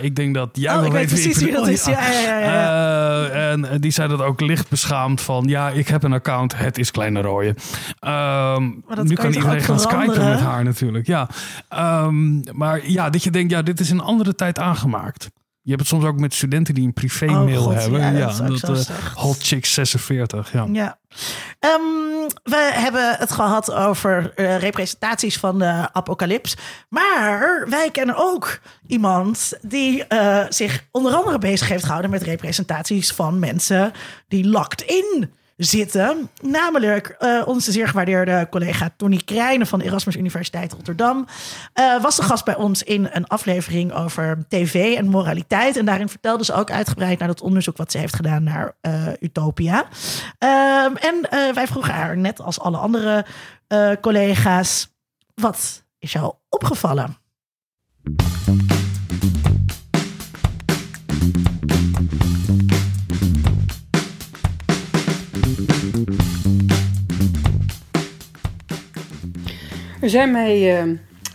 ik denk dat jij oh, wel ik weet precies wie dat is. Ja, ja, ja, en die zei dat ook licht beschaamd van: ja, ik heb een account, het is Kleine Rooie. Um, nu kan iedereen gaan skypen met haar natuurlijk. Ja, um, maar ja, dat je denkt, ja, dit is een andere tijd aangemaakt. Je hebt het soms ook met studenten die een privé-mail oh, hebben. Ja, ja dat, dat uh, Hot Chick 46. Ja. ja. Um, we hebben het gehad over uh, representaties van de apocalyps. Maar wij kennen ook iemand die uh, zich onder andere bezig heeft gehouden met representaties van mensen die locked in zitten. Namelijk uh, onze zeer gewaardeerde collega Tony Krijnen van Erasmus Universiteit Rotterdam. Uh, was de gast bij ons in een aflevering over tv en moraliteit. En daarin vertelde ze ook uitgebreid naar dat onderzoek wat ze heeft gedaan naar uh, Utopia. Ehm, en wij vroegen haar, net als alle andere collega's, wat is jou opgevallen? Er zijn mij uh,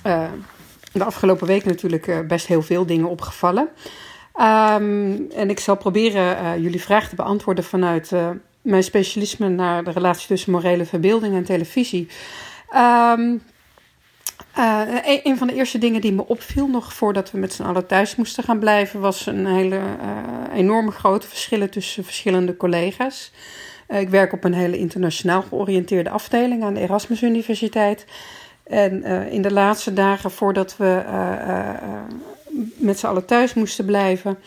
uh, de afgelopen week natuurlijk uh, best heel veel dingen opgevallen. Um, en ik zal proberen jullie vraag te beantwoorden vanuit mijn specialisme naar de relatie tussen morele verbeelding en televisie. Um, een, een van de eerste dingen die me opviel, nog voordat we met z'n allen thuis moesten gaan blijven, was een hele enorme grote verschillen tussen verschillende collega's. ik werk op een hele internationaal georiënteerde afdeling aan de Erasmus Universiteit. En uh, in de laatste dagen voordat we uh, uh, met z'n allen thuis moesten blijven,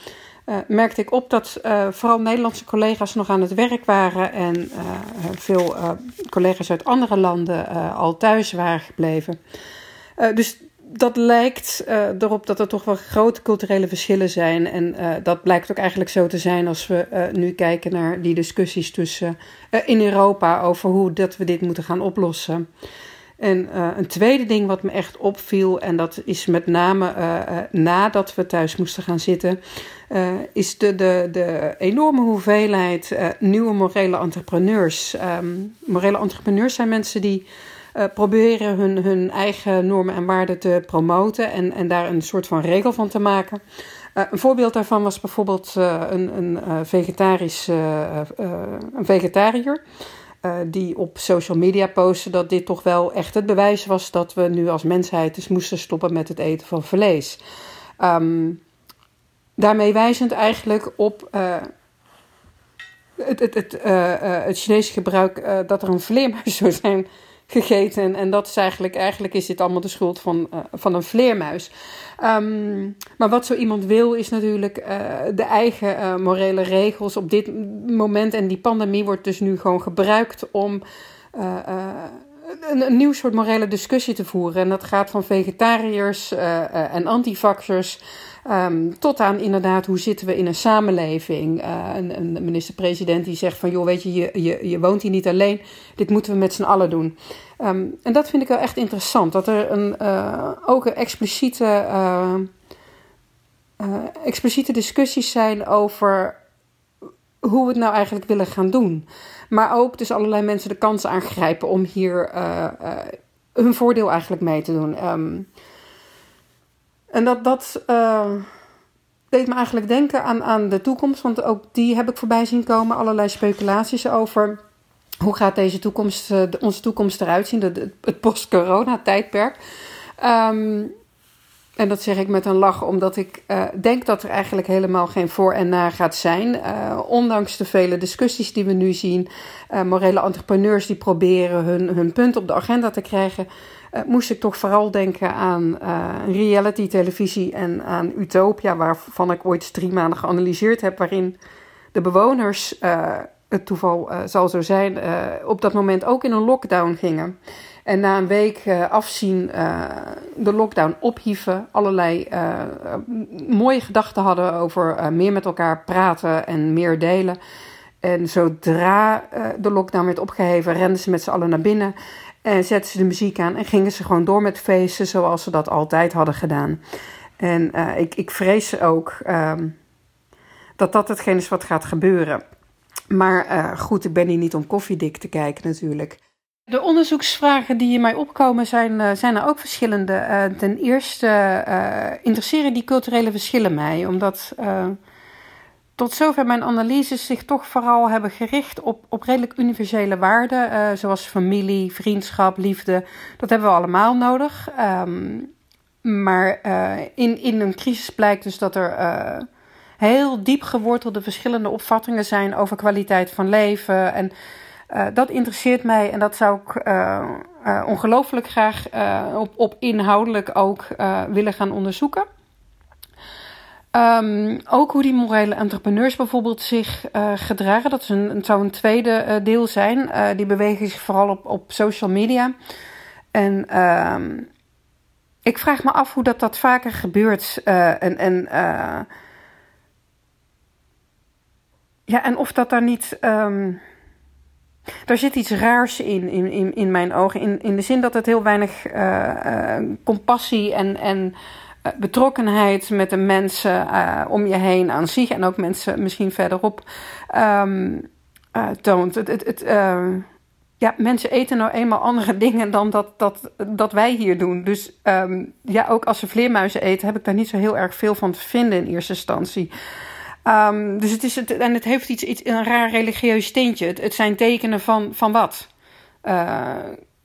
merkte ik op dat vooral Nederlandse collega's nog aan het werk waren en veel collega's uit andere landen al thuis waren gebleven. dus dat lijkt erop dat er toch wel grote culturele verschillen zijn. En dat blijkt ook eigenlijk zo te zijn als we nu kijken naar die discussies tussen in Europa over hoe dat we dit moeten gaan oplossen. En uh, een tweede ding wat me echt opviel, en dat is met name uh, uh, nadat we thuis moesten gaan zitten, is de, de, de enorme hoeveelheid nieuwe morele entrepreneurs. Um, morele entrepreneurs zijn mensen die proberen hun, hun eigen normen en waarden te promoten en, en daar een soort van regel van te maken. een voorbeeld daarvan was bijvoorbeeld een, een, vegetarisch, een vegetariër. Die op social media postte dat dit toch wel echt het bewijs was dat we nu als mensheid dus moesten stoppen met het eten van vlees. Ehm, daarmee wijzend eigenlijk op het, het, het, het Chinese gebruik dat er een vleermuis zou zijn gegeten. En dat is eigenlijk, eigenlijk is dit allemaal de schuld van, uh, van een vleermuis. Um, maar wat zo iemand wil, is natuurlijk uh, de eigen uh, morele regels op dit moment. En die pandemie wordt dus nu gewoon gebruikt om een, een, nieuw soort morele discussie te voeren. En dat gaat van vegetariërs en antivaxers. Um, tot aan inderdaad, hoe zitten we in een samenleving? Uh, een, een minister-president die zegt van, joh, weet je, je, je, woont hier niet alleen. Dit moeten we met z'n allen doen. Um, en dat vind ik wel echt interessant. Dat er een, uh, ook expliciete, uh, expliciete discussies zijn over hoe we het nou eigenlijk willen gaan doen. Maar ook dus allerlei mensen de kans aangrijpen om hier hun voordeel eigenlijk mee te doen. Um, en dat, dat uh, deed me eigenlijk denken aan, aan de toekomst. Want ook die heb ik voorbij zien komen. Allerlei speculaties over hoe gaat deze toekomst, uh, onze toekomst eruit zien. De, het post-corona tijdperk. Um, en dat zeg ik met een lach, omdat ik uh, denk dat er eigenlijk helemaal geen voor en na gaat zijn. Uh, ondanks de vele discussies die we nu zien, uh, morele entrepreneurs die proberen hun, hun punt op de agenda te krijgen, moest ik toch vooral denken aan reality televisie en aan Utopia, waarvan ik ooit drie maanden geanalyseerd heb, waarin de bewoners, het toeval zal zo zijn, op dat moment ook in een lockdown gingen. En na een week uh, afzien, uh, de lockdown ophieven, allerlei uh, mooie gedachten hadden over meer met elkaar praten en meer delen. En zodra de lockdown werd opgeheven, renden ze met z'n allen naar binnen en zetten ze de muziek aan en gingen ze gewoon door met feesten zoals ze dat altijd hadden gedaan. En ik, ik vrees ook ehm, dat dat hetgeen is wat gaat gebeuren. Maar goed, ik ben hier niet om koffiedik te kijken natuurlijk. De onderzoeksvragen die in mij opkomen zijn, uh, zijn er ook verschillende. Uh, ten eerste uh, interesseren die culturele verschillen mij, omdat tot zover mijn analyses zich toch vooral hebben gericht op, op redelijk universele waarden, zoals familie, vriendschap, liefde. Dat hebben we allemaal nodig. Um, maar in, in een crisis blijkt dus dat er heel diep gewortelde verschillende opvattingen zijn over kwaliteit van leven en uh, dat interesseert mij en dat zou ik uh, ongelooflijk graag op, op inhoudelijk ook willen gaan onderzoeken. Um, ook hoe die morele entrepreneurs bijvoorbeeld zich gedragen. Dat is een, zou een tweede deel zijn. die bewegen zich vooral op, op social media. En ehm, ik vraag me af hoe dat, dat vaker gebeurt. en, en, ja, en of dat daar niet. Um, daar zit iets raars in, in, in, in mijn ogen. In, in de zin dat het heel weinig uh, uh, compassie en, en uh, betrokkenheid met de mensen om je heen aan zich en ook mensen misschien verderop um, toont. Het, het, ja, mensen eten nou eenmaal andere dingen dan dat, dat, dat wij hier doen. Dus um, ja, ook als ze vleermuizen eten, heb ik daar niet zo heel erg veel van te vinden in eerste instantie. Um, dus het is het, en het heeft iets, iets een raar religieus tintje. Het, het zijn tekenen van, van wat? Uh,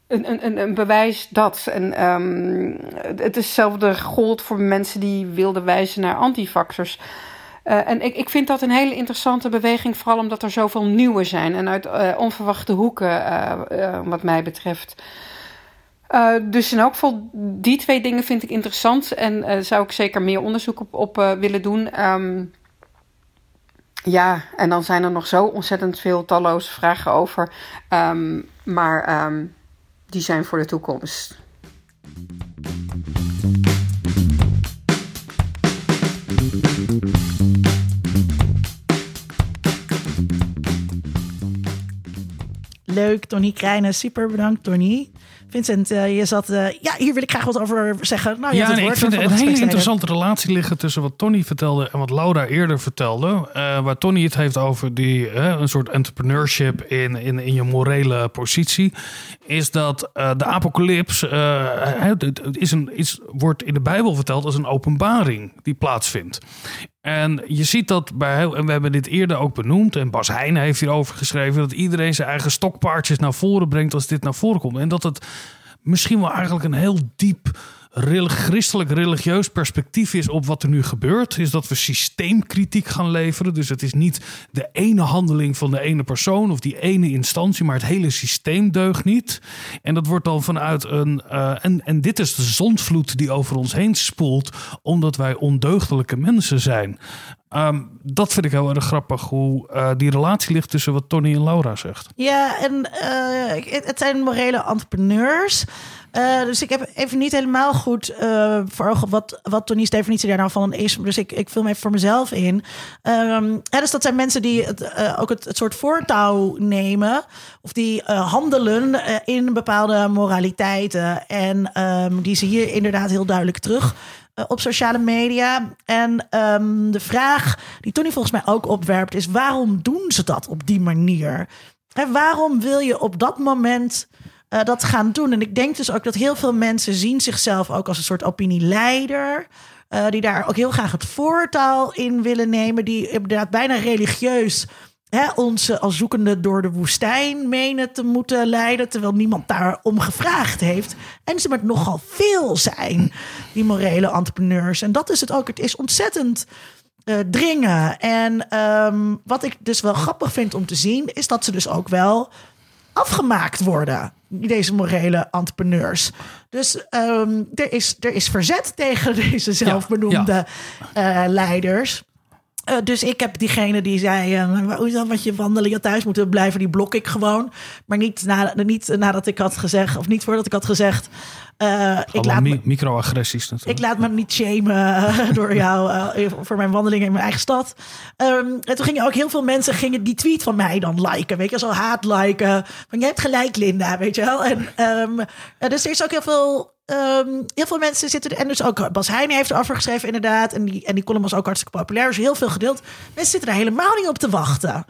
een, een, een bewijs dat. En um, het is hetzelfde gold voor mensen die wilden wijzen naar antivaxers. Uh, en ik, ik vind dat een hele interessante beweging, vooral omdat er zoveel nieuwe zijn en uit uh, onverwachte hoeken, wat mij betreft. dus in elk geval, die twee dingen vind ik interessant en zou ik zeker meer onderzoek op, op willen doen. Um, ja, en dan zijn er nog zo ontzettend veel talloze vragen over. Um, maar um, die zijn voor de toekomst. leuk. Tony Krijnen, super bedankt Tony. Vincent, uh, je zat... Uh, ja, hier wil ik graag wat over zeggen. Nou, ja, nee, ik vind een hele interessante relatie liggen tussen wat Tony vertelde en wat Laura eerder vertelde. Uh, waar Tony het heeft over die, een soort entrepreneurship in, in, in je morele positie. Is dat de apocalyps is een, is, wordt in de Bijbel verteld als een openbaring die plaatsvindt. En je ziet dat bij heel, en we hebben dit eerder ook benoemd, en Bas Heijn heeft hierover geschreven, dat iedereen zijn eigen stokpaardjes naar voren brengt als dit naar voren komt. En dat het misschien wel eigenlijk een heel diep christelijk religieus perspectief is op wat er nu gebeurt, is dat we systeemkritiek gaan leveren. Dus het is niet de ene handeling van de ene persoon of die ene instantie, maar het hele systeem deugt niet. En dat wordt dan vanuit een. Uh, en, en dit is de zondvloed die over ons heen spoelt, omdat wij ondeugdelijke mensen zijn. Um, dat vind ik heel erg grappig, hoe uh, die relatie ligt tussen wat Tony en Laura zegt. Ja, en uh, het zijn morele entrepreneurs. Uh, dus ik heb even niet helemaal goed uh, voor ogen wat, wat Tony's definitie daar nou van is. Dus ik, ik vul me even voor mezelf in. Ja, dus dat zijn mensen die het, uh, ook het, het, soort voortouw nemen. Of die handelen in bepaalde moraliteiten. En um, die zie je inderdaad heel duidelijk terug op sociale media. En um, de vraag die Tony volgens mij ook opwerpt is: waarom doen ze dat op die manier? En waarom wil je op dat moment uh, dat gaan doen. En ik denk dus ook dat heel veel mensen zien zichzelf ook als een soort opinieleider. Uh, die daar ook heel graag het voortaal in willen nemen. Die inderdaad bijna religieus hè, ons als zoekende door de woestijn menen te moeten leiden. Terwijl niemand daarom gevraagd heeft. En ze met nogal veel zijn, die morele entrepreneurs. En dat is het ook. Het is ontzettend. Uh, dringen. En um, wat ik dus wel grappig vind om te zien, is dat ze dus ook wel afgemaakt worden. Deze morele entrepreneurs. Dus um, er, is, er is verzet tegen deze zelfbenoemde ja, uh, leiders. Uh, dus ik heb diegene die zei: uh, hoe is dat wat je wandelingen thuis moeten blijven? Die blok ik gewoon. Maar niet, na, niet nadat ik had gezegd, of niet voordat ik had gezegd. Uh, ik laat mi microagressies natuurlijk. Ik laat me niet shamen door jou uh, voor mijn wandelingen in mijn eigen stad. Um, en toen gingen ook heel veel mensen gingen die tweet van mij dan liken. Weet je, zo haat liken. Van je hebt gelijk, Linda, weet je wel. En um, dus er is ook heel veel Um, heel veel mensen zitten er. En dus ook Bas Heijnen heeft erover geschreven, inderdaad. En die, en die column was ook hartstikke populair. Dus heel veel gedeeld. Mensen zitten er helemaal niet op te wachten.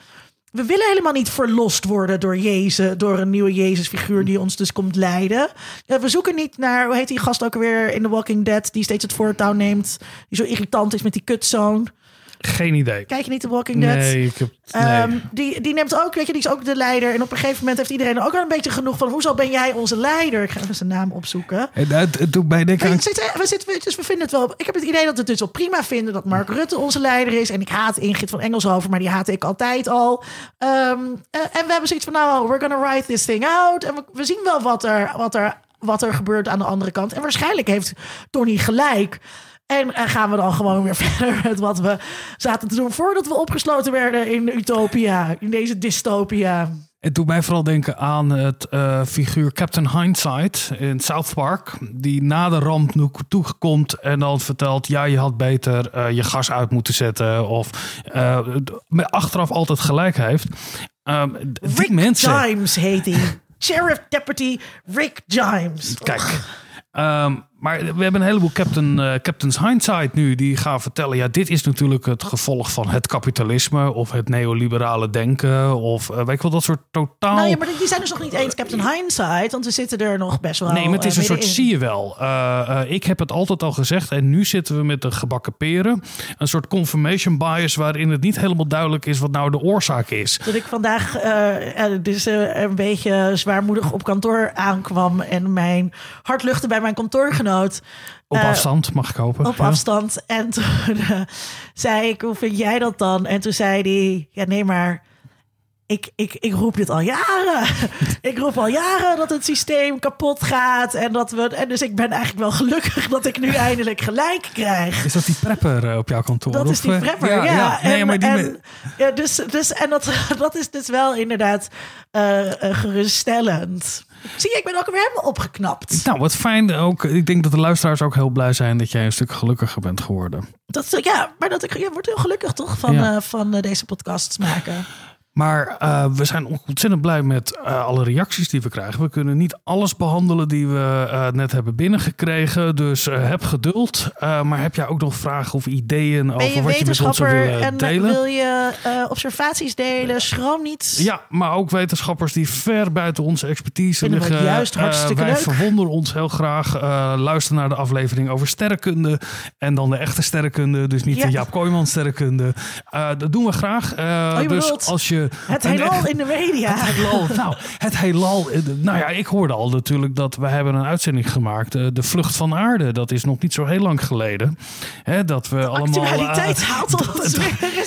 We willen helemaal niet verlost worden door Jezus, door een nieuwe Jezusfiguur die ons dus komt leiden. We zoeken niet naar, hoe heet die gast ook weer in The Walking Dead, die steeds het voortouw neemt, die zo irritant is met die kutzoon. Geen idee. Kijk je niet de Walking Dead? Nee, ik heb, nee. Um, die, die neemt ook, weet je, die is ook de leider. En op een gegeven moment heeft iedereen ook al een beetje genoeg van... hoezo ben jij onze leider? Ik ga even zijn naam opzoeken. En dat doet mij denken aan... Zit, we zitten, dus we vinden het wel... Ik heb het idee dat we het dus wel prima vinden... dat Mark Rutte onze leider is. En ik haat Ingrid van Engelshoven, maar die haatte ik altijd al. Um, en we hebben zoiets van, nou, we're gonna write this thing out. En we, we zien wel wat er, wat, er, wat er gebeurt aan de andere kant. En waarschijnlijk heeft Tony gelijk... En gaan we dan gewoon weer verder met wat we zaten te doen voordat we opgesloten werden in Utopia, in deze dystopia. Het doet mij vooral denken aan het uh, figuur Captain Hindsight in South Park. Die na de ramp nu toekomt en dan vertelt... ja, je had beter uh, je gas uit moeten zetten. Of uh, achteraf altijd gelijk heeft. Um, Rick mensen... Heet hij. Sheriff Deputy Rick Jimes. Kijk, um, maar we hebben een heleboel Captain, uh, Captain's Hindsight nu die gaan vertellen: ja, dit is natuurlijk het gevolg van het kapitalisme of het neoliberale denken. Of uh, weet ik wel, dat soort totaal. Nou ja, maar die zijn dus nog niet eens Captain Hindsight, want we zitten er nog best wel. Nee, maar het is uh, een soort, in. zie je wel. ik heb het altijd al gezegd en nu zitten we met de gebakken peren. Een soort confirmation bias waarin het niet helemaal duidelijk is wat nou de oorzaak is. Dat ik vandaag dus een beetje zwaarmoedig op kantoor aankwam en mijn hart luchtte bij mijn kantoorgenoot op uh, afstand, mag ik hopen. Op ja. afstand. En toen uh, zei ik, hoe vind jij dat dan? En toen zei hij, ja nee, maar ik, ik, ik roep dit al jaren. ik roep al jaren dat het systeem kapot gaat. En, dat we, en dus ik ben eigenlijk wel gelukkig dat ik nu eindelijk gelijk krijg. Is dat die prepper uh, op jouw kantoor? Dat of? is die prepper, ja. ja. ja. En, nee, maar die en, ja, dus, dus, en dat, dat is dus wel inderdaad uh, geruststellend. Zie je, ik ben ook weer helemaal opgeknapt. Nou, wat fijn ook. Ik denk dat de luisteraars ook heel blij zijn dat jij een stuk gelukkiger bent geworden. Dat, ja, maar dat ik, je wordt heel gelukkig toch van, ja. uh, van uh, deze podcasts maken. Maar uh, we zijn ontzettend blij met uh, alle reacties die we krijgen. We kunnen niet alles behandelen die we uh, net hebben binnengekregen. Dus heb geduld. maar heb jij ook nog vragen of ideeën over wat je met ons zou willen en delen? Wil je observaties delen? Schroom niet. Ja, maar ook wetenschappers die ver buiten onze expertise Vinden liggen. juist hartstikke wij leuk. verwonderen ons heel graag. luister naar de aflevering over sterrenkunde. En dan de echte sterrenkunde. Dus niet Ja. de Jaap Kooijman sterrenkunde. dat doen we graag. Oh, dus als je Het heelal in de media. het heelal. Nou, het heelal. eh, Nou ja, ik hoorde al natuurlijk dat we hebben een uitzending gemaakt. eh, De Vlucht van Aarde. Dat is nog niet zo heel lang geleden. Hè, dat we allemaal. eh, Actualiteit haalt ons dat- weer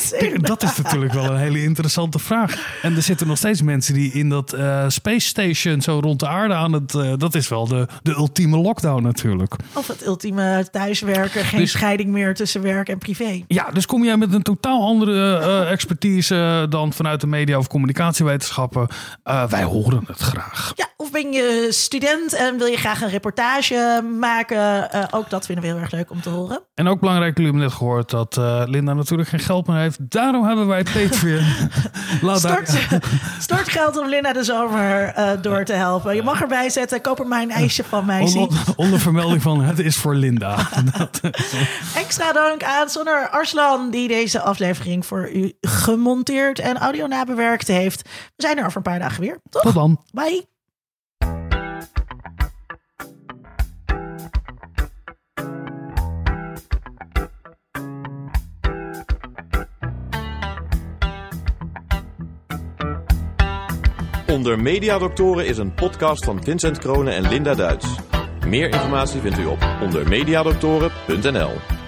is natuurlijk wel een hele interessante vraag. En er zitten nog steeds mensen die in dat eh, Space Station zo rond de aarde aan het. eh, dat is wel de, de ultieme lockdown natuurlijk. Of het ultieme thuiswerken. Geen Dus- scheiding meer tussen werk en privé. Ja, dus kom jij met een totaal andere eh, expertise dan vanuit de media of communicatiewetenschappen? Eh, wij horen het graag. Ja, of ben je student en wil je graag een reportage maken? Eh, ook dat vinden we heel erg leuk om te horen. En ook belangrijk, jullie hebben net gehoord dat eh, Linda natuurlijk geen geld meer heeft. Daarom hebben wij Patreon. Stort, stort geld om Linda de zomer eh, door te helpen. Je mag erbij zetten. Koop er maar een ijsje van mij. onder, onder vermelding van het is voor Linda. Extra dank aan Sonner Arslan, die deze aflevering voor u gemonteerd en audio nabewerkt heeft. We zijn er over een paar dagen weer. Toch? Tot dan. Bye. Onder Mediadoktoren is een podcast van Vincent Kronen en Linda Duits. Meer informatie vindt u op ondermediadoktoren.nl.